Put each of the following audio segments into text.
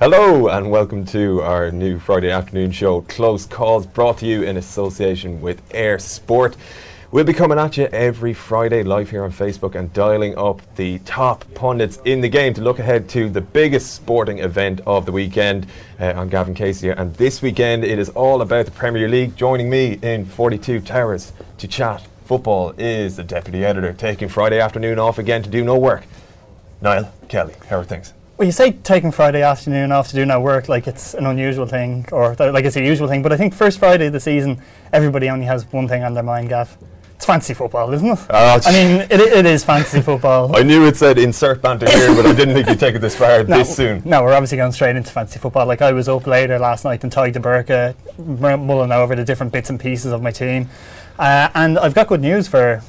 Hello and welcome to our new Friday afternoon show, Close Calls, brought to you in association with Eir Sport. We'll be coming at you every Friday live here on Facebook and dialing up the top pundits in the game to look ahead to the biggest sporting event of the weekend. Uh, I'm Gavin Casey, here, and this weekend it is all about the Premier League. Joining me in 42 Towers to chat football is the deputy editor, taking Friday afternoon off again to do no work. Niall Kelly, how are things? Well, you say taking Friday afternoon off to do no work like it's an unusual thing or th- like it's a usual thing, but I think first Friday of the season, everybody only has one thing on their mind, Gav. It's fantasy football, isn't it? Oh, I mean, it, it is fantasy football. I knew it said insert banter here, but I didn't think you'd take it this far this soon. No, we're obviously going straight into fantasy football. Like I was up later last night and tied to Burka, mulling over the different bits and pieces of my team. Uh, and I've got good news for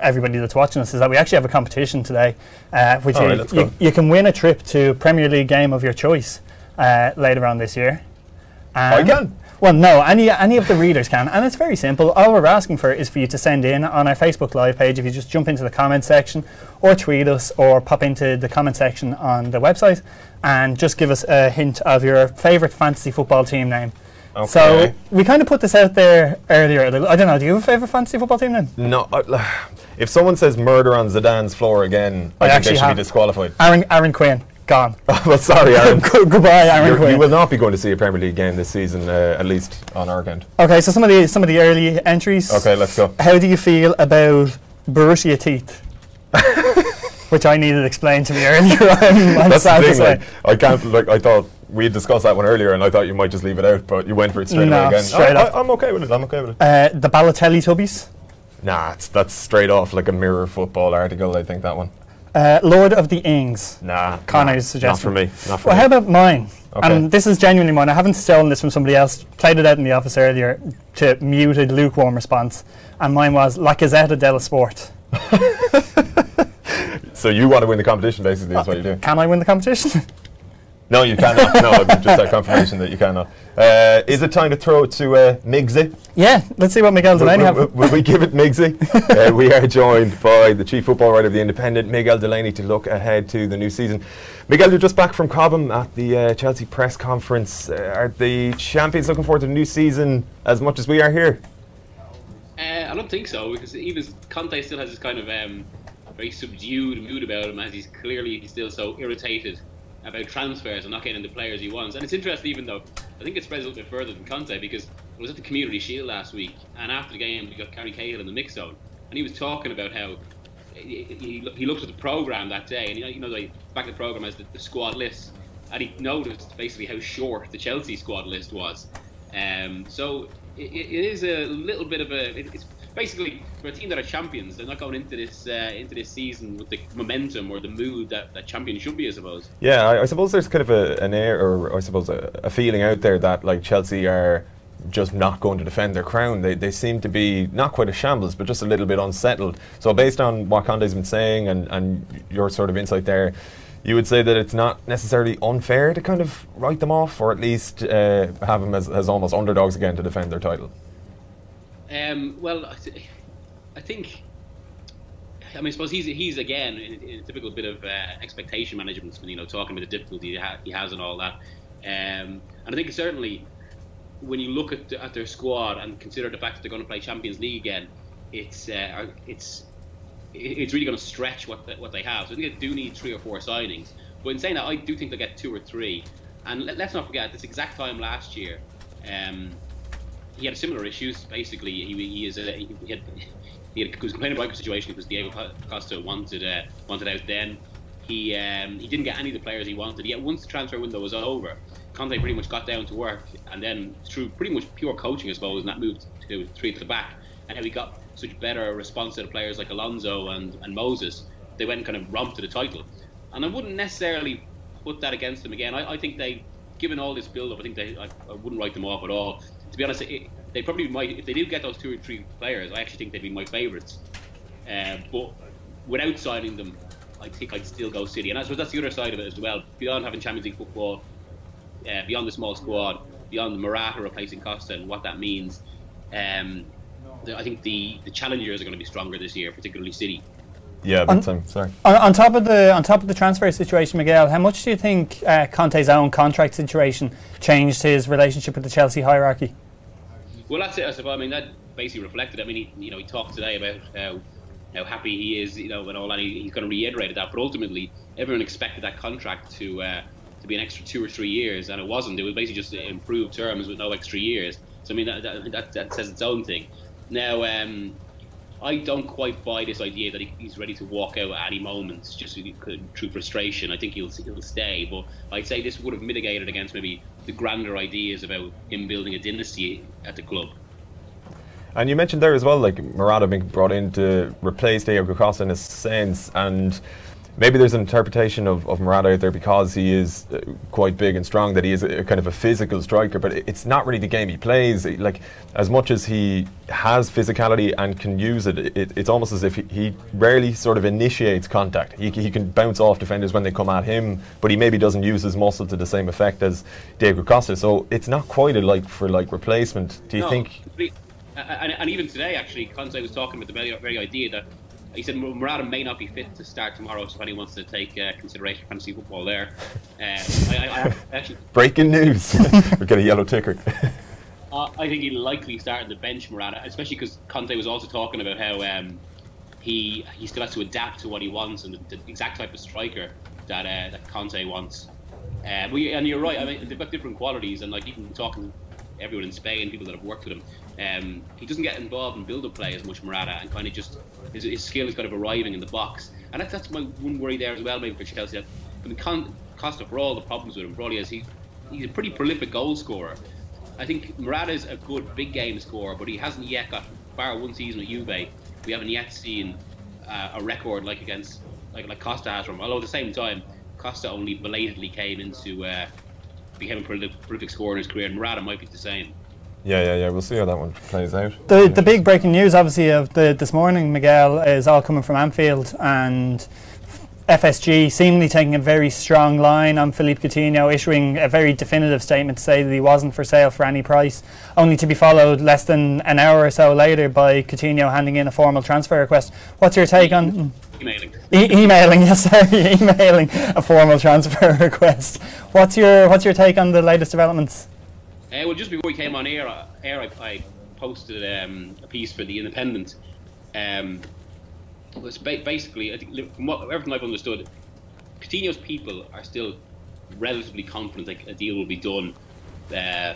everybody that's watching us is that we actually have a competition today, uh, which All you, you, you can win a trip to Premier League game of your choice uh, later on this year. I can. Well, no, any any of the readers can, and it's very simple. All we're asking for is for you to send in on our Facebook Live page. If you just jump into the comment section, or tweet us, or pop into the comment section on the website, and just give us a hint of your favourite fantasy football team name. So we kind of put this out there earlier. I don't know. Do you have a favourite fantasy football team then? No, I, if someone says murder on Zidane's floor again, I, I think actually they should have- be disqualified. Aaron Aaron Quinn gone. well, sorry, Aaron. Goodbye, Aaron Quinn. you will not be going to see a Premier League game this season, uh, at least on our end. Okay, so some of the some of the early entries. Okay, let's go. How do you feel about Borussia teeth? Which I needed explained to me earlier. I'm, I'm That's sad the thing. Like, I can't. Like, I thought we had discussed that one earlier, and I thought you might just leave it out, but you went for it straight No, away again. straight I, I'm okay with it. I'm okay with it. Uh, the Balotelli Tubbies, Nah, it's, that's straight off like a mirror football article. I think that one. uh, Lord of the Ings. Nah, Connor's nah, suggestion. Not for me. Not for Well, me. how about mine? Okay. And this is genuinely mine. I haven't stolen this from somebody else. Played it out in the office earlier to muted, lukewarm response. And mine was La Gazzetta dello Sport. so you want to win the competition, basically, is what you're doing. Can I win the competition? No, you cannot. no, I've just had confirmation that you cannot. Uh, is it time to throw it to uh, Migsy? yeah, let's see what Miguel Will, Delaney will- have. will we give it Migsy? uh, we are joined by the chief football writer of the Independent, Miguel Delaney, to look ahead to the new season. Miguel, you're just back from Cobham at the uh, Chelsea press conference. Uh, are the champions looking forward to the new season as much as we are here? Uh, I don't think so because even Conte still has this kind of um, very subdued mood about him as he's clearly still so irritated about transfers and not getting the players he wants. And it's interesting, even though I think it spreads a little bit further than Conte because I was at the Community Shield last week and after the game we got Gary Cahill in the mix zone and he was talking about how he, he, looked at the program that day and you know, you know the back of the program as the, the squad list and he noticed basically how short the Chelsea squad list was. Um, so it, it is a little bit of a. It, it's basically for a team that are champions. They're not going into this uh, into this season with the momentum or the mood that, that champions should be, I suppose. Yeah, I, I suppose there's kind of a, an air, or I suppose a, a feeling out there that like Chelsea are just not going to defend their crown. They, they seem to be not quite a shambles, but just a little bit unsettled. So based on what Conte's been saying and, and your sort of insight there, you would say that it's not necessarily unfair to kind of write them off, or at least uh, have them as, as almost underdogs again to defend their title. Um, well, I, th- I think. I mean, I suppose he's he's again in, in a typical bit of uh, expectation management. You know, talking about the difficulty he, ha- he has and all that. Um, and I think certainly when you look at, the, at their squad and consider the fact that they're going to play Champions League again, it's uh, it's it's really going to stretch what the, what they have. So I think they do need three or four signings. But in saying that, I do think they'll get two or three. And let, us not forget, at this exact time last year, um, he had similar issues. Basically, he, he is a, he had he, had, he was complaining about the situation because Diego Costa wanted uh, wanted out then. He um, he didn't get any of the players he wanted. Yet once the transfer window was over, Conte pretty much got down to work, and then through pretty much pure coaching, I suppose, and that moved to three at the back, and how he got such better response to the players like Alonso and, and Moses, they went and kind of romped to the title. And I wouldn't necessarily put that against them again. I, I think they, given all this build up, I think they, I, I wouldn't write them off at all. To be honest, it, they probably might, if they do get those two or three players, I actually think they'd be my favourites. Uh, but without signing them, I think I'd still go City. And I suppose that's the other side of it as well. Beyond having Champions League football, uh, beyond the small squad, beyond Morata replacing Costa and what that means, um, the, I think the, the challengers are going to be stronger this year, particularly City. Yeah, On- big time. Sorry. On, on top of the on top of the transfer situation, Miguel, how much do you think uh, Conte's own contract situation changed his relationship with the Chelsea hierarchy? Well, that's it. I suppose. I mean, that basically reflected. I mean, he, you know, he talked today about how how happy he is, you know, and all that. He, he's kind of reiterated that. But ultimately, everyone expected that contract to uh, to be an extra two or three years, and it wasn't. It was basically just improved terms with no extra years. So I mean, that that, that, that says its own thing. Now, um, I don't quite buy this idea that he, he's ready to walk out at any moment just through frustration. I think he'll he'll stay, but I'd say this would have mitigated against maybe the grander ideas about him building a dynasty at the club. And you mentioned there as well, like Morata being brought in to replace Diego Costa in a sense, and maybe there's an interpretation of, of Morata out there because he is uh, quite big and strong that he is a, a kind of a physical striker, but it's not really the game he plays. Like as much as he has physicality and can use it, it it's almost as if he, he rarely sort of initiates contact. He, he can bounce off defenders when they come at him, but he maybe doesn't use his muscle to the same effect as Diego Costa. So it's not quite a like for like replacement. Do you No, think? And, and even today, actually, Conte was talking about the very, very idea that he said Morata may not be fit to start tomorrow, so if anyone wants to take uh, consideration fantasy football there. Um, I, I, I actually, Breaking news. we get a yellow ticker. uh, I think he'll likely start on the bench, Morata, especially because Conte was also talking about how um, he he still has to adapt to what he wants and the, the exact type of striker that uh, that Conte wants. Uh, but and you're right. I mean, they've got different qualities, and like even talking to everyone in Spain, people that have worked with him, um, he doesn't get involved in build-up play as much, Morata, and kind of just his, his skill is kind of arriving in the box, and that's, that's my one worry there as well, maybe for Chelsea. That, I mean, Con- Costa, for all the problems with him, for is he he's a pretty prolific goal scorer. I think Morata is a good big game scorer, but he hasn't yet got bar one season at Juve. We haven't yet seen uh, a record like against like like Costa has from. Although at the same time, Costa only belatedly came into uh, became a prolific, prolific scorer in his career, and Morata might be the same. Yeah, yeah, yeah. We'll see how that one plays out. The the big breaking news, obviously, of the this morning, Miguel, is all coming from Anfield and FSG seemingly taking a very strong line on Philippe Coutinho, issuing a very definitive statement to say that he wasn't for sale for any price, only to be followed less than an hour or so later by Coutinho handing in a formal transfer request. What's your take on Emailing. e- emailing? Yes, sorry, emailing a formal transfer request. What's your what's your take on the latest developments? Uh, well, just before we came on air, air I, I posted um, a piece for the Independent. Um, it was ba- basically, I think, from what, everything I've understood, Coutinho's people are still relatively confident that a deal will be done uh,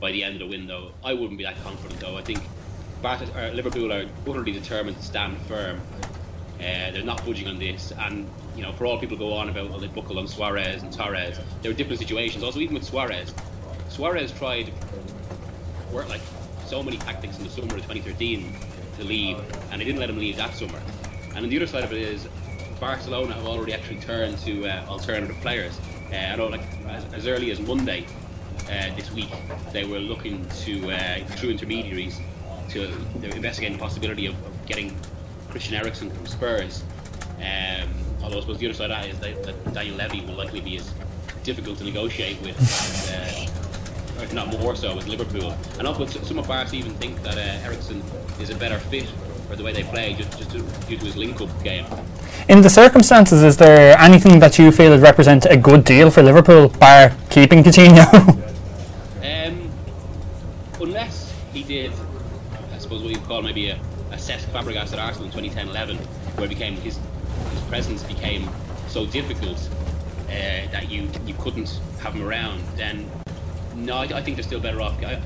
by the end of the window. I wouldn't be that confident, though. I think Barca, uh, Liverpool are utterly determined to stand firm. Uh, they're not budging on this, and you know, for all people go on about well, they buckle on Suarez and Torres, There are different situations. Also, even with Suarez, Suarez tried work like so many tactics in the summer of 2013 to leave, and they didn't let him leave that summer. And on the other side of it is Barcelona have already actually turned to uh, alternative players. Uh, I know, like as, as early as Monday uh, this week, they were looking to uh, through intermediaries to they're the possibility of, of getting Christian Eriksen from Spurs. Um, although I suppose the other side of that is that, that Daniel Levy will likely be as difficult to negotiate with. Uh, if not more so, with Liverpool. And also, some of us even think that uh, Eriksen is a better fit for the way they play, just, just to, due to his link-up game. In the circumstances, is there anything that you feel would represent a good deal for Liverpool, bar keeping Coutinho? Um, unless he did, I suppose what you'd call maybe a, a Cesc Fabregas at Arsenal in 2010-11, where it became his his presence became so difficult uh, that you you couldn't have him around. Then no, I, I think they're still better off uh, uh,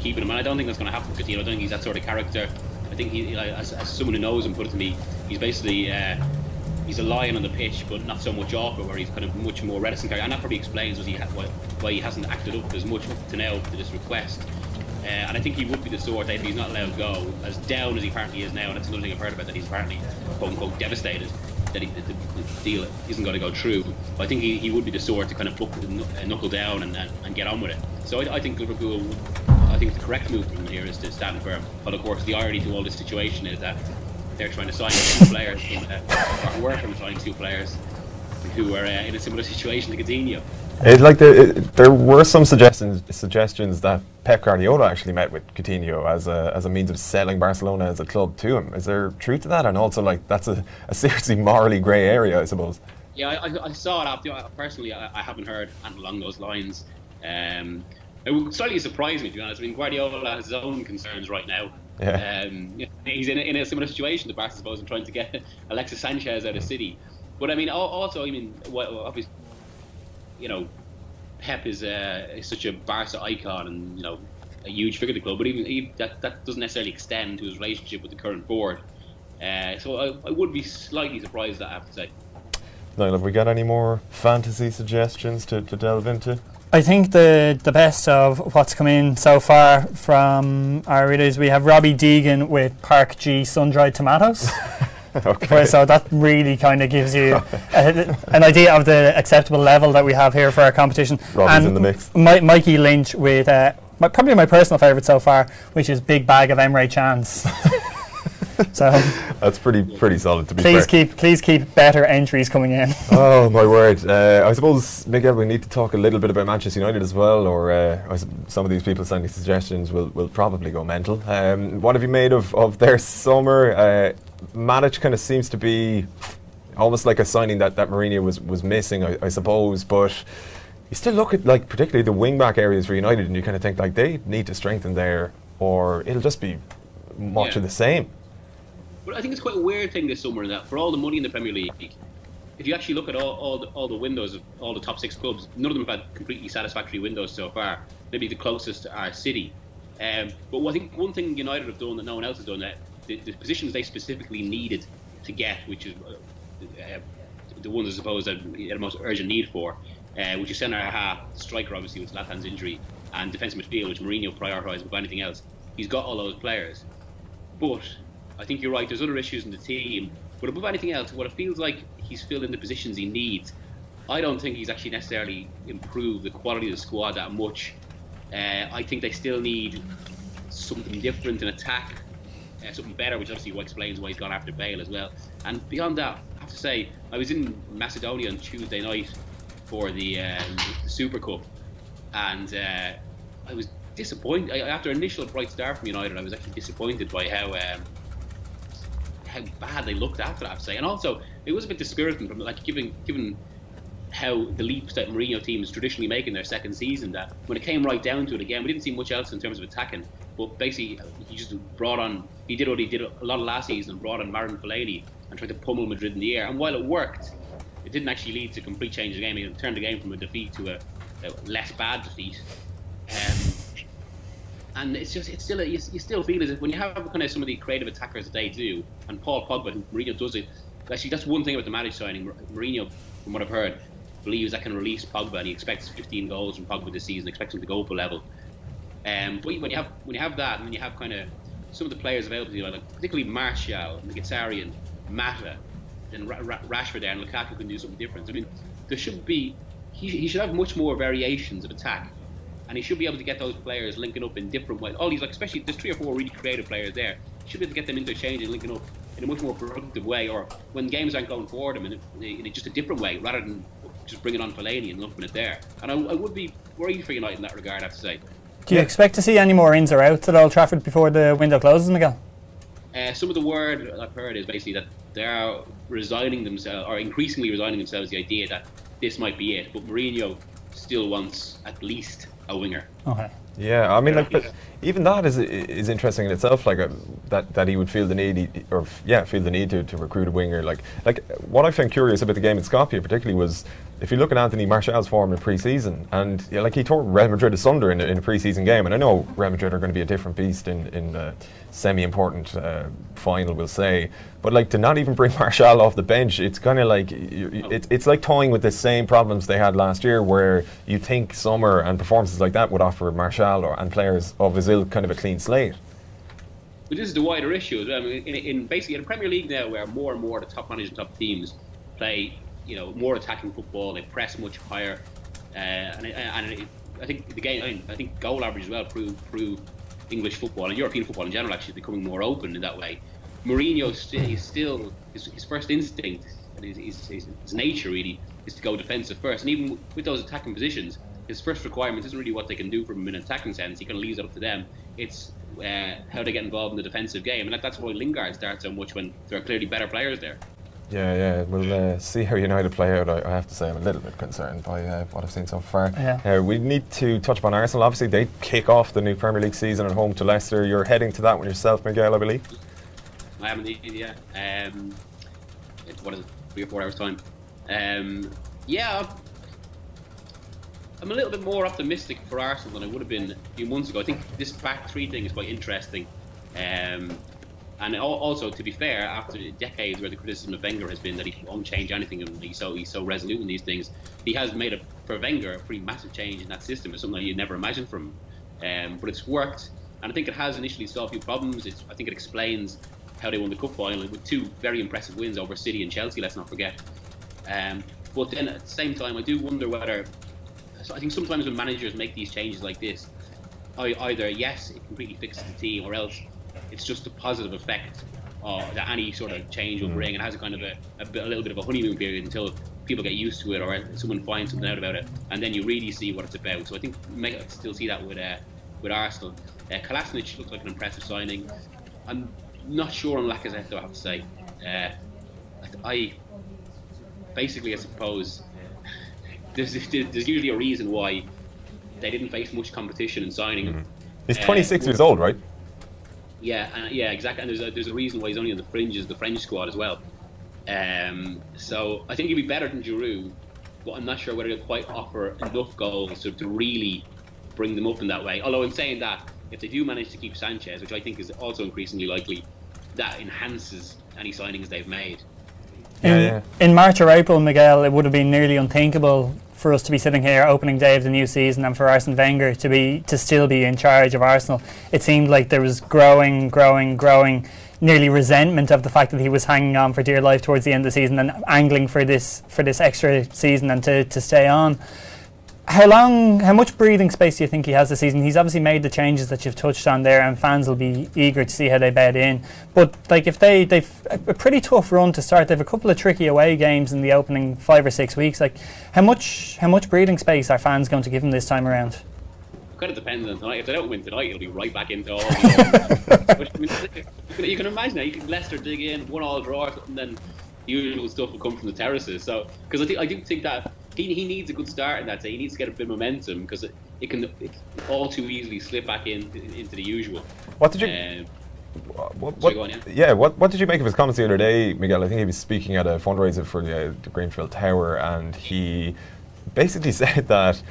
keeping him. And I don't think that's going to happen for Coutinho. I don't think he's that sort of character. I think he, like, as, as someone who knows him, put it to me, he's basically. Uh, He's a lion on the pitch, but not so much off it, where he's kind of much more reticent. character, And that probably explains he ha- why, why he hasn't acted up as much up to now to this request. Uh, and I think he would be the sort if he's not allowed to go, as down as he apparently is now, and that's another thing I've heard about that he's apparently quote unquote devastated that he, deal isn't going to go through. I think he, he would be the sort to kind of book, knuckle down and, and, and get on with it. So I, I think Liverpool, I think the correct move from here is to stand firm. But of course, the irony to all this situation is that they're trying to sign two players, in, uh, or on signing two players who are uh, in a similar situation to Coutinho. It, like the, it, there were some suggestions suggestions that Pep Guardiola actually met with Coutinho as a as a means of selling Barcelona as a club to him. Is there truth to that? And also, like that's a, a seriously morally grey area, I suppose. Yeah, I, I saw it after. Personally, I, I haven't heard anything along those lines. Um, it would slightly surprise me, to be honest. I mean, Guardiola has his own concerns right now. Yeah. Um, he's in a, in a similar situation to Barca, I suppose, in trying to get Alexis Sanchez out of City. But I mean, also, I mean, well, obviously, you know, Pep is, uh, is such a Barca icon and you know a huge figure of the club, but even, even that that doesn't necessarily extend to his relationship with the current board. Uh, so I, I would be slightly surprised that I have to say. Niall, have we got any more fantasy suggestions to, to delve into? I think the the best of what's come in so far from our readers, we have Robbie Deegan with Park G sun dried tomatoes. okay. So that really kind of gives you a, an idea of the acceptable level that we have here for our competition. Robbie's and in the mix. Mi- Mikey Lynch with uh, my, probably my personal favourite so far, which is Big Bag of Emre Chance. so That's pretty pretty solid to be please fair. keep please keep better entries coming in. Oh my word! Uh, I suppose Miguel, we need to talk a little bit about Manchester United as well, or uh, some of these people sending suggestions will, will probably go mental. Um, what have you made of, of their summer? Uh, Matic kind of seems to be almost like a signing that, that Mourinho was was missing, I, I suppose. But you still look at like particularly the wing back areas for United, and you kind of think like they need to strengthen there, or it'll just be much Yeah. of the same. But I think it's quite a weird thing this summer that for all the money in the Premier League, if you actually look at all, all, the, all the windows of all the top six clubs, none of them have had completely satisfactory windows so far. Maybe the closest are City. Um, but I think one thing United have done that no one else has done, that the, the positions they specifically needed to get, which is uh, uh, the ones I suppose that they had the most urgent need for, uh, which is centre half, striker obviously with Zlatan's injury, and defensive midfield, which Mourinho prioritised above anything else. He's got all those players. But I think you're right. There's other issues in the team, but above anything else, what it feels like he's filled in the positions he needs. I don't think he's actually necessarily improved the quality of the squad that much. Uh, I think they still need something different in attack, uh, something better, which obviously explains why he's gone after Bale as well. And beyond that, I have to say, I was in Macedonia on Tuesday night for the, um, the Super Cup, and uh, I was disappointed. I, after initial bright start from United, I was actually disappointed by how um, how bad they looked after that. I have to say, and also it was a bit dispiriting from like given given how the leaps that Mourinho teams traditionally make in their second season. That when it came right down to it again, we didn't see much else in terms of attacking. But basically, he just brought on. He did what he did a lot of last season brought on Marouane Fellaini and tried to pummel Madrid in the air. And while it worked, it didn't actually lead to a complete change of the game. It turned the game from a defeat to a, a less bad defeat. Um, and it's just it's still a, you, you still feel as if when you have kind of some of the creative attackers that they do, and Paul Pogba, who Mourinho does it. Actually, that's one thing about the Matic signing. Mourinho, from what I've heard, believes that can release Pogba, and he expects 15 goals from Pogba this season. Expects him to go up a level. Um, but when you have when you have that, and when you have kind of some of the players available to you, like particularly Martial, Mkhitaryan, Mata, and Ra- Ra- Rashford there, and Lukaku can do something different. I mean, there should be he, he should have much more variations of attack and he should be able to get those players linking up in different ways. All these, like, especially there's three or four really creative players there. He should be able to get them interchanging, linking up in a much more productive way, or when games aren't going for them in, a, in just a different way, rather than just bringing on Fellaini and lumping it there. And I, I would be worried for United in that regard, I have to say. Do you expect to see any more ins or outs at Old Trafford before the window closes, Miguel? Uh, some of the word I've heard is basically that they are resigning themselves, or increasingly resigning themselves, the idea that this might be it. But Mourinho still wants at least a winger. Okay. Yeah, I mean, like, but even that is is interesting in itself. Like, uh, that that he would feel the need, he- or f- yeah, feel the need to, to recruit a winger. Like, like what I found curious about the game in Skopje, particularly, was if you look at Anthony Martial's form in pre-season, and yeah, like he tore Real Madrid asunder in, in a pre-season game. And I know Real Madrid are going to be a different beast in in a semi-important uh, final, we'll say. But like to not even bring Martial off the bench, it's kind of like you, you- it, it's like toying with the same problems they had last year, where you think summer and performances like that would offer Martial or, and players of his ilk kind of a clean slate. But this is the wider issue. I mean, in, in basically in the Premier League now, where more and more the top managed and top teams play, you know, more attacking football. They press much higher, uh, and, and it, I think the game. I, think goal average as well prove prove English football and European football in general actually becoming more open in that way. Mourinho st- he's still his, his first instinct and his, his, his, nature really is to go defensive first. And even with those attacking positions, his first requirement isn't really what they can do from an attacking sense. He kind of leaves it up to them. It's uh, how they get involved in the defensive game, and that, that's why Lingard starts so much when there are clearly better players there. Yeah, yeah. We'll uh, see how United play out. I, I, have to say, I'm a little bit concerned by uh, what I've seen so far. Yeah. Uh, we need to touch upon Arsenal. Obviously, they kick off the new Premier League season at home to Leicester. You're heading to that one yourself, Miguel, I believe. I am indeed, yeah. Um, it's what is it, three or four hours' time? Um, yeah, I'm a little bit more optimistic for Arsenal than I would have been a few months ago. I think this back three thing is quite interesting. Um, and also, to be fair, after decades where the criticism of Wenger has been that he won't change anything and he's so he's so resolute in these things, he has made a for Wenger a pretty massive change in that system. It's something that you'd never imagined from him. Um, but it's worked, and I think it has initially solved a few problems. It's, I think it explains how they won the cup final with two very impressive wins over City and Chelsea. Let's not forget. Um, but then at the same time, I do wonder whether. So I think sometimes when managers make these changes like this, either yes, it completely fixes the team, or else it's just a positive effect uh, that any sort of change will mm. bring. It has a kind of a, a, bit, a, little bit of a honeymoon period until people get used to it or someone finds something out about it, and then you really see what it's about. So I think may still see that with uh, with Arsenal. Uh, Kolasinac looks like an impressive signing. I'm not sure on Lacazette, though, I have to say. Uh, I basically, I suppose, there's, there's usually a reason why they didn't face much competition in signing him. Mm-hmm. He's 26 uh, years old, right? Yeah, uh, yeah, exactly. And there's a, there's a reason why he's only on the fringes of the French squad as well. Um, so I think he'd be better than Giroud, but I'm not sure whether he'll quite offer enough goals to, to really bring them up in that way. Although in saying that, if they do manage to keep Sanchez, which I think is also increasingly likely, that enhances any signings they've made. In, yeah, yeah. in March or April, Miguel, it would have been nearly unthinkable for us to be sitting here opening day of the new season and for Arsene Wenger to be to still be in charge of Arsenal. It seemed like there was growing, growing, growing nearly resentment of the fact that he was hanging on for dear life towards the end of the season and angling for this for this extra season and to, to stay on. How long, how much breathing space do you think he has this season? He's obviously made the changes that you've touched on there, and fans will be eager to see how they bed in. But like, if they they've a pretty tough run to start, they've a couple of tricky away games in the opening five or six weeks. Like, how much how much breathing space are fans going to give him this time around? kind of depends on tonight. If they don't win tonight, it'll be right back into all. you can imagine that. You can Leicester dig in, one all draw, and then the usual stuff will come from the terraces. So, because I think I do think that he, he needs a good start in that day. He needs to get a bit of momentum because it, it can it all too easily slip back in, into the usual. What did you? Um, what, what, on, yeah? yeah, what, what did you make of his comments the other day, Miguel? I think he was speaking at a fundraiser for the, uh, the Grenfell Tower, and he basically said that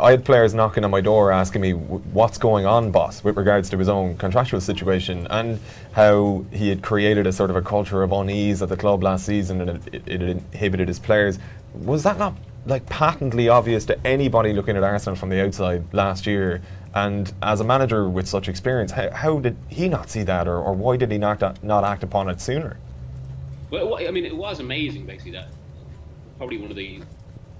I had players knocking on my door asking me what's going on, boss, with regards to his own contractual situation and how he had created a sort of a culture of unease at the club last season and it, it, it inhibited his players. Was that not like patently obvious to anybody looking at Arsenal from the outside last year. And as a manager with such experience, how, how did he not see that, or, or why did he not not act upon it sooner? Well, I mean, it was amazing, basically. That probably one of the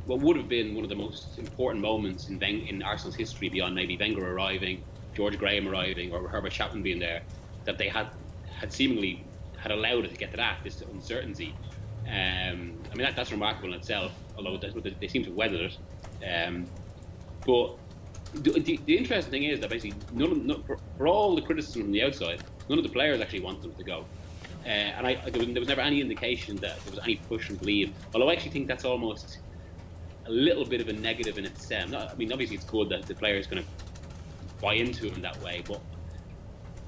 what would have been one of the most important moments in in Arsenal's history, beyond maybe Wenger arriving, George Graham arriving, or Herbert Chapman being there, that they had had seemingly had allowed it to get to that this uncertainty. Um, I mean, that, that's remarkable in itself although they, seem to weather it. Um, but the, the, the, interesting thing is that basically, none, of, none, for, for, all the criticism from the outside, none of the players actually want them to go. Uh, and I, there, was, there was never any indication that there was any push and leave. Although I actually think that's almost a little bit of a negative in itself. Not, I mean, obviously it's good that the players going to buy into it in that way, but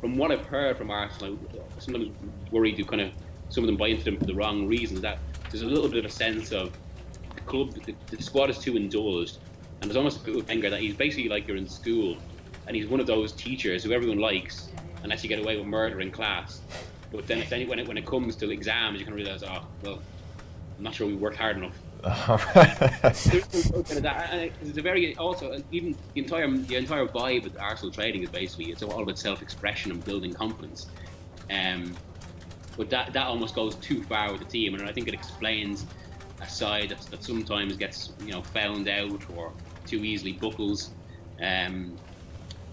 from what I've heard from Arsenal, I sometimes worried to kind of some of them buy into them for the wrong reasons. That there's a little bit of a sense of the club, the, the, squad is too indulged, and there's almost a bit with Wenger that he's basically like you're in school, and he's one of those teachers who everyone likes, unless you get away with murder in class. But then, if any, when it when it comes to exams, you can realize, oh, well, I'm not sure we worked hard enough. it's a very also even the entire the entire vibe of Arsenal trading is basically it's all about self-expression and building confidence. Um, but that that almost goes too far with the team, and I think it explains a side that, that sometimes gets you know found out or too easily buckles. Um,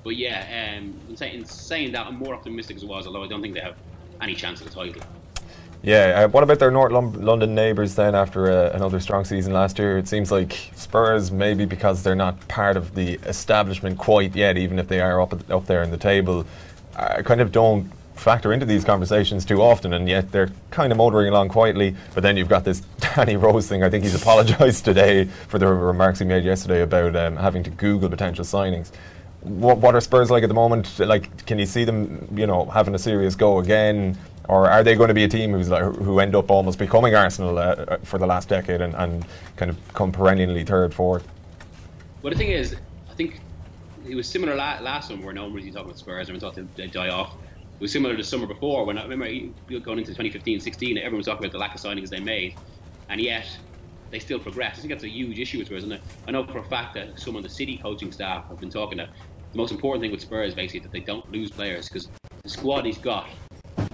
but yeah, um, in, say, in, saying that, I'm more optimistic as well, although I don't think they have any chance of the title. Yeah, uh, what about their North Lon- London neighbours then after uh, another strong season last year? It seems like Spurs, maybe because they're not part of the establishment quite yet, even if they are up, up there in the table, uh, kind of don't factor into these conversations too often, and yet they're kind of motoring along quietly. But then you've got this Danny Rose thing. I think he's apologised today for the remarks he made yesterday about um, having to Google potential signings. What, what are Spurs like at the moment? Like, can you see them, you know, having a serious go again? or are they going to be a team who's like, who end up almost becoming Arsenal uh, uh, for the last decade and, and kind of come perennially third, fourth? Well, the thing is, I think it was similar la- last summer where no one was talking about Spurs. Everyone thought they'd die off. It was similar to the summer before when I remember going into 2015-16, everyone was talking about the lack of signings they made, and yet they still progress. I think that's a huge issue with Spurs, and I know for a fact that some of the City coaching staff have been talking that the most important thing with Spurs basically that they don't lose players because the squad he's got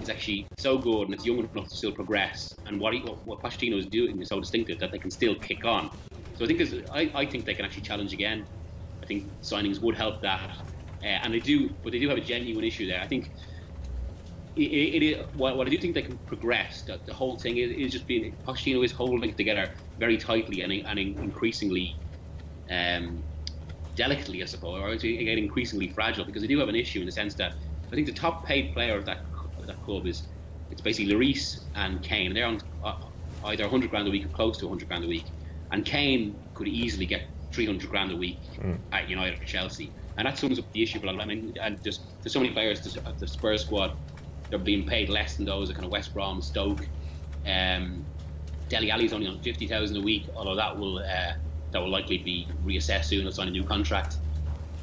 is actually so good and it's young enough to still progress. And what he, what, Pochettino is doing is so distinctive that they can still kick on. So I think I, I think they can actually challenge again. I think signings would help that, uh, and they do, but they do have a genuine issue there. I think it, it, it what, what, I do think they can progress. That the whole thing is, is just being Pochettino is holding it together very tightly and, and increasingly. Um, delicately, I suppose, or getting increasingly fragile because they do have an issue in the sense that I think the top paid player of that that club is it's basically Lloris and Kane. They're on uh, either 100 grand a week or close to 100 grand a week. And Kane could easily get 300 grand a week mm. at United or Chelsea. And that sums up the issue. But I mean, and just there's so many players at the Spurs squad they're being paid less than those at kind of West Brom, Stoke. Um, Dele Alli's only on 50,000 a week, although that will uh, that will likely be reassessed soon. He'll sign a new contract.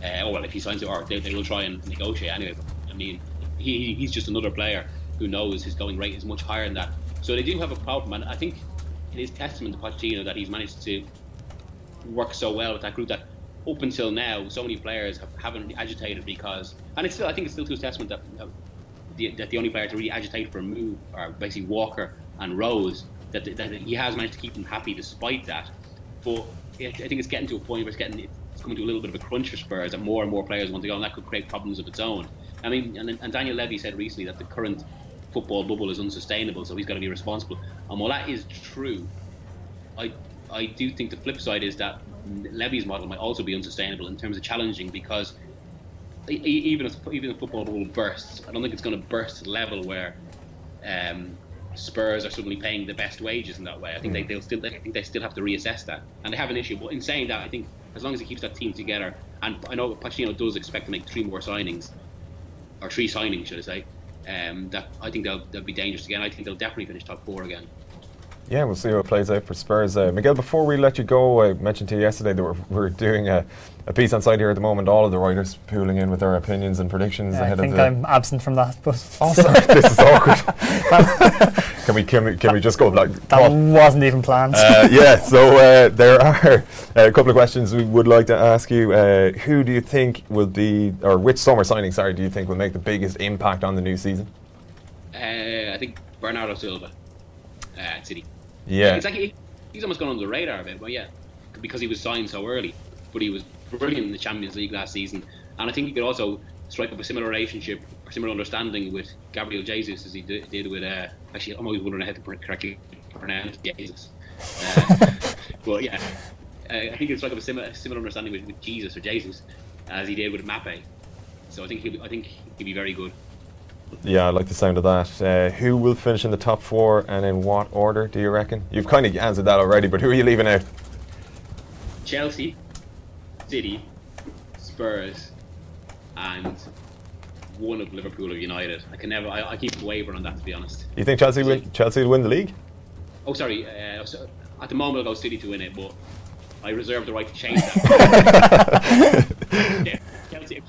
Uh, oh well, if he signs it, or they, they will try and negotiate anyway. But, I mean, he, he's just another player who knows his going rate is much higher than that. So they do have a problem, and I think it is testament to Pochettino that he's managed to work so well with that group that up until now, so many players have, haven't agitated because, and it's still, I think it's still to his testament that, the, that the only player to really agitate for a move are basically Walker and Rose, that, that he has managed to keep them happy despite that. But I think it's getting to a point where it's getting, it's coming to a little bit of a crunch for Spurs that more and more players want to go, and that could create problems of its own. I mean, and, and Daniel Levy said recently that the current football bubble is unsustainable, so he's got to be responsible. And while that is true, I I do think the flip side is that Levy's model might also be unsustainable in terms of challenging because even if even if football bubble bursts, I don't think it's going to burst to the level where um, Spurs are suddenly paying the best wages in that way. I think they, hmm. they'll still I think they still have to reassess that, and they have an issue. But in saying that, I think as long as he keeps that team together, and I know Pochettino does expect to make three more signings, or three signings, should I say? Um, that I think they'll they'll be dangerous again. I think they'll definitely finish top four again. Yeah, we'll see how it plays out for Spurs. Uh, Miguel, before we let you go, I mentioned to you yesterday that we're, we're doing a, a piece on site here at the moment. All of the writers pooling in with their opinions and predictions yeah, ahead of the. I think I'm absent from that, but. Also, this is awkward. can we can we can we just go like that wasn't even planned. Uh, yeah, so uh, there are a couple of questions we would like to ask you. Uh, who do you think will be, or which summer signing, sorry, do you think will make the biggest impact on the new season? Uh, I think Bernardo Silva at City. Yeah. It's like he, he's almost gone under the radar a bit, but yeah, because he was signed so early. But he was brilliant in the Champions League last season, and I think he could also strike up a similar relationship, or similar understanding with Gabriel Jesus as he did, did with. Uh, actually, I'm always wondering how to correctly pronounce Jesus. Uh, but yeah, uh, I think it's like up a similar, similar understanding with, with Jesus or Jesus as he did with Mbappe. So I think he I think he'd be very good. Yeah, I like the sound of that. Uh, who will finish in the top four and in what order, do you reckon? You've kind of answered that already, but who are you leaving out? Chelsea, City, Spurs, and one of Liverpool or United. I can never, I, I keep wavering on that to be honest. You think Chelsea, win, Chelsea will win the league? Oh, sorry. Uh, at the moment, I'll go City to win it, but I reserve the right to change that. yeah,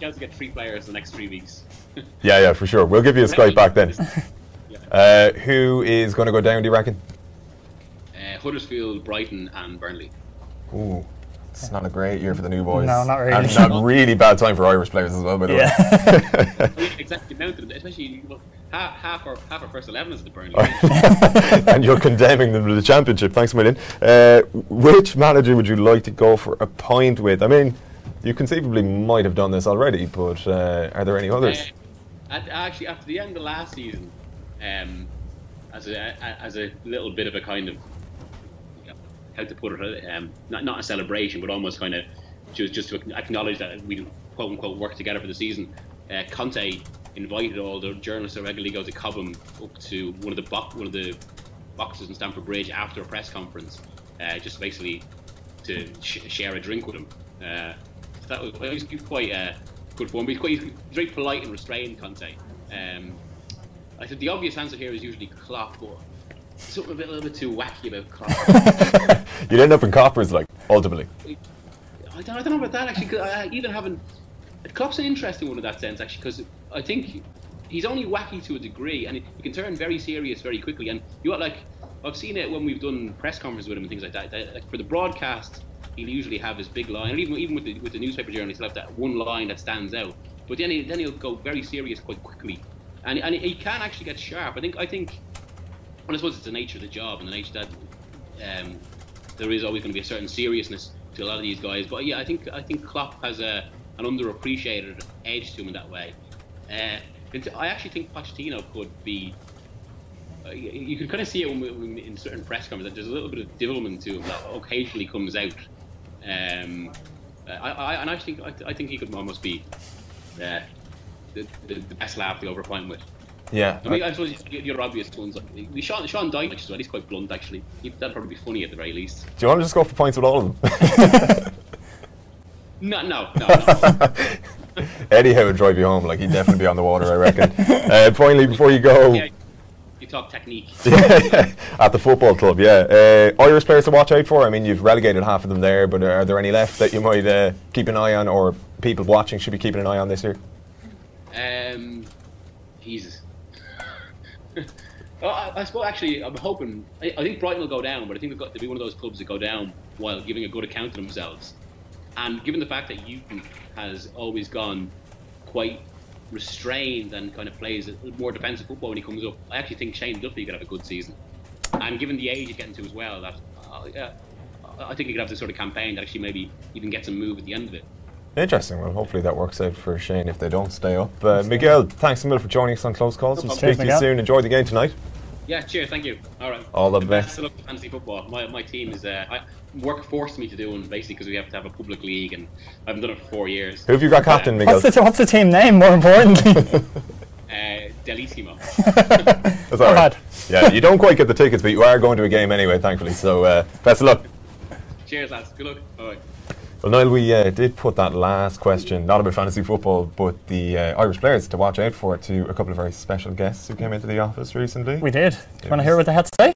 Chelsea, if Chelsea get three players in the next three weeks. yeah, yeah, for sure. We'll give you a Skype back then. Uh, who is going to go down, do you reckon? Uh, Huddersfield, Brighton, and Burnley. Ooh. It's not a great year for the new boys. No, not really. And a really bad time for Irish players as well, by the yeah. way. exactly, especially well, half, half, our, half our first 11 is the Burnley. and you're condemning them to the championship. Thanks a million. Uh, which manager would you like to go for a point with? I mean, you conceivably might have done this already, but uh, are there any others? Uh, at, actually, after the end of last season, um, as a as a little bit of a kind of how to put it, um, not not a celebration, but almost kind of just just to acknowledge that we quote unquote work together for the season. Uh, Conte invited all the journalists that regularly go to Cobham up to one of the bo- one of the boxes in Stamford Bridge after a press conference, uh, just basically to sh- share a drink with him. Uh, that was, it was quite a good form. He's, quite, he's very polite and restrained, Conte. Um, I said the obvious answer here is usually Klopp, but something a, bit, a little bit too wacky about Klopp. You'd end up in coppers, like ultimately. I don't, I don't know about that actually. 'cause I, even having Klopp's an interesting one in that sense actually, because I think he's only wacky to a degree, and he can turn very serious very quickly. And you know, like I've seen it when we've done press conferences with him and things like that. that like for the broadcast, he'll usually have his big line, and even even with the with the newspaper journalists, he'll have that one line that stands out. But then he, then he'll go very serious quite quickly, and and he can actually get sharp. I think I think, and I suppose it's the nature of the job and the nature that um, there is always going to be a certain seriousness to a lot of these guys. But yeah, I think I think Klopp has a an underappreciated edge to him in that way. Uh, I actually think Pochettino could be. Uh, you, can kind of see it in certain press conferences. There's a little bit of devilment to him that occasionally comes out. Um, I, I, and I think I, I think he could almost be uh, the, the, the best lad to go over a pint with. Yeah. I mean, I suppose your obvious ones like Sean Sean Dyche as well. He's quite blunt actually. He, that'd probably be funny at the very least. Do you want to just go for points with all of them? No, no, no. no. Eddie Howe would drive you home. Like he'd definitely be on the water, I reckon. Uh, finally, before you go, yeah, talk technique. at the football club, yeah. Uh, Irish players to watch out for. I mean, you've relegated half of them there, but are there any left that you might uh, keep an eye on, or people watching should be keeping an eye on this year? Um, Jesus. well, I, I suppose actually, I'm hoping. I, I think Brighton will go down, but I think they've got to be one of those clubs that go down while giving a good account of themselves. And given the fact that Hughton has always gone quite restrained and kind of plays more defensive football when he comes up, I actually think Shane Duffy could have a good season. And given the age he's getting to as well, that uh, yeah, I think he could have this sort of campaign that actually maybe even gets a move at the end of it. Interesting. Well, hopefully that works out for Shane if they don't stay up. Uh, Miguel, thanks a million for joining us on Close Calls. No We'll problem. speak to you Cheers, soon. Enjoy the game tonight. Yeah, cheers, thank you. All right. All the And best. of luck to fantasy football. My, my team is uh, I, work forced me to do one basically because we have to have a public league and I haven't done it for four years. Who have you got captain, Miguel? What's the, what's the team name, more importantly? Uh, Delissimo. That's all Not right. bad. Yeah, you don't quite get the tickets, but you are going to a game anyway, thankfully. So uh, best of luck. cheers, lads. Good luck. Bye. Well, Niall, we uh, did put that last question, not about fantasy football, but the uh, Irish players to watch out for to a couple of very special guests who came into the office recently. we did. Do you want to hear what they had to say?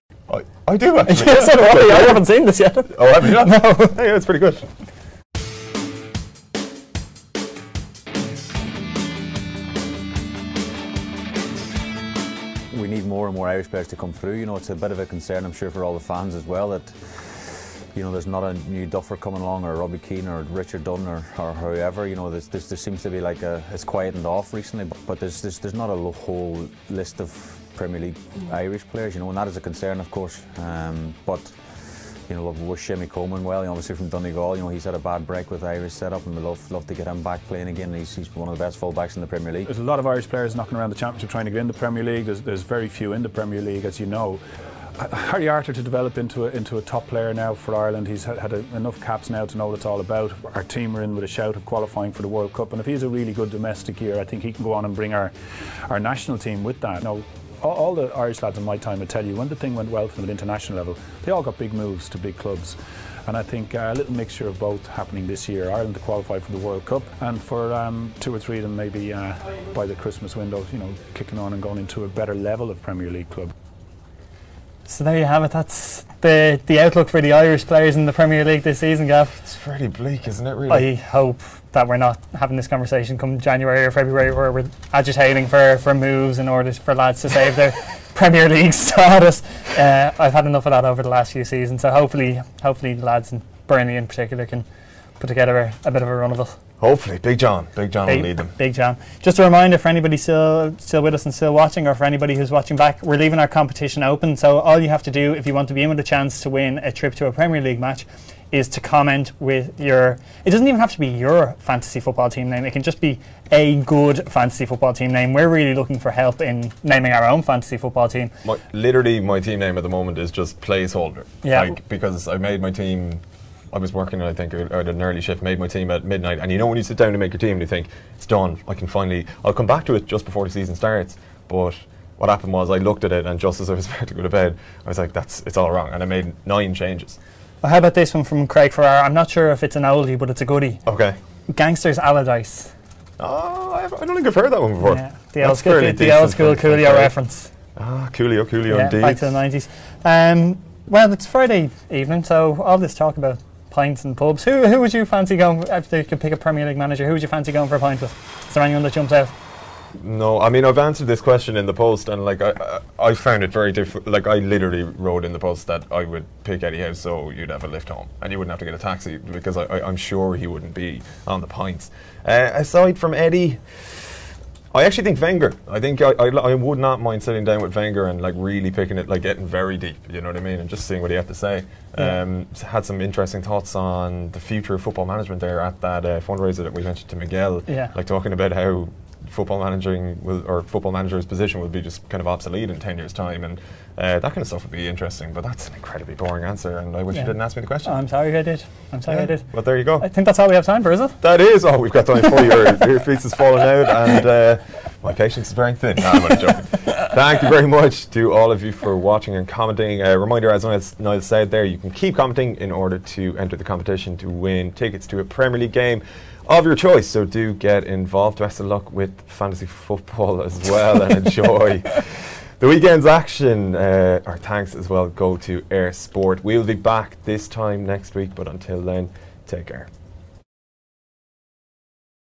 I, do actually. yes, so do I. I haven't seen this yet. Oh, have you not? No. Hey, it's pretty good. we need more and more Irish players to come through. You know, it's a bit of a concern, I'm sure, for all the fans as well that you know there's not a new Duffer coming along or Robbie Keane or Richard Dunne or, or whoever. You know, there's, there's, there seems to be like a it's quietened off recently, but, but there's, there's there's not a whole list of Premier League Irish players. You know, and that is a concern, of course. Um, but you know, we wish Shimmy Coleman well. You know, obviously from Donegal, you know, he's had a bad break with Irish setup, and we love love to get him back playing again. He's, he's one of the best fullbacks in the Premier League. There's a lot of Irish players knocking around the championship trying to get in the Premier League. There's, there's very few in the Premier League, as you know. Harry Arter to develop into a, into a top player now for Ireland. He's had, had a, enough caps now to know what it's all about. Our team are in with a shout of qualifying for the World Cup, and if he's a really good domestic year, I think he can go on and bring our our national team with that. Now, all, all the Irish lads in my time would tell you when the thing went well from at international level, they all got big moves to big clubs. And I think uh, a little mixture of both happening this year. Ireland to qualify for the World Cup, and for um, two or three of them maybe uh, by the Christmas window, you know, kicking on and going into a better level of Premier League club. So there you have it. That's the the outlook for the Irish players in the Premier League this season, Gav. It's fairly bleak, isn't it, really? I hope that we're not having this conversation come January or February where we're agitating for, for moves in order for lads to save their Premier League status. Uh, I've had enough of that over the last few seasons, so hopefully, hopefully, the lads in Burnley in particular can put together a, a bit of a run of it. Hopefully. Big John. Big John will Big, lead them. Big John. Just a reminder for anybody still still with us and still watching, or for anybody who's watching back, we're leaving our competition open. So all you have to do, if you want to be in with a chance to win a trip to a Premier League match, is to comment with your. It doesn't even have to be your fantasy football team name. It can just be a good fantasy football team name. We're really looking for help in naming our own fantasy football team. My, literally, my team name at the moment is just placeholder. Yeah. Like, because I made my team. I was working, I think, at an early shift. Made my team at midnight, and you know when you sit down to make your team, you think it's done. I can finally. I'll come back to it just before the season starts. But what happened was I looked at it, and just as I was about to go to bed, I was like, "That's it's all wrong," and I made nine changes. Well, how about this one from Craig Ferrara? I'm not sure if it's an oldie, but it's a goodie. Okay. Gangsters Allardyce. Oh, I, I don't think I've heard that one before. Yeah, the old school, the, the old school from- from Coolio reference. Ah, Coolio, Coolio, Yeah, indeed. back to the 90s. Um, well, it's Friday evening, so all this talk about pints and pubs. Who who would you fancy going if you could pick a Premier League manager? Who would you fancy going for a pint with? Is there anyone that jumps out? No, I mean I've answered this question in the post, and like I, I found it very difficult. Like I literally wrote in the post that I would pick Eddie Howe, so you'd have a lift home, and you wouldn't have to get a taxi because I, I'm sure he wouldn't be on the pints. Uh, aside from Eddie, I actually think Wenger. I think I, I, I would not mind sitting down with Wenger and like really picking it, like getting very deep. You know what I mean, and just seeing what he had to say. Yeah. Um, had some interesting thoughts on the future of football management there at that uh, fundraiser that we mentioned to Miguel. Yeah. Like talking about how football managing will, or football manager's position will be just kind of obsolete in 10 years time and uh, that kind of stuff would be interesting but that's an incredibly boring answer and I wish Yeah. you didn't ask me the question I'm sorry I did. I'm sorry I did. Well there you go I think that's all we have time for, is it? that is all we've got time for your earpiece is falling out and uh, my patience is wearing thin no, I'm only joking thank you very much to all of you for watching and commenting a reminder as Niall said there you can keep commenting in order to enter the competition to win tickets to a Premier League game of your choice. So do get involved. Best of luck with fantasy football as well and enjoy the weekend's action. Uh, our thanks as well go to Eir Sport. We'll be back this time next week but until then take care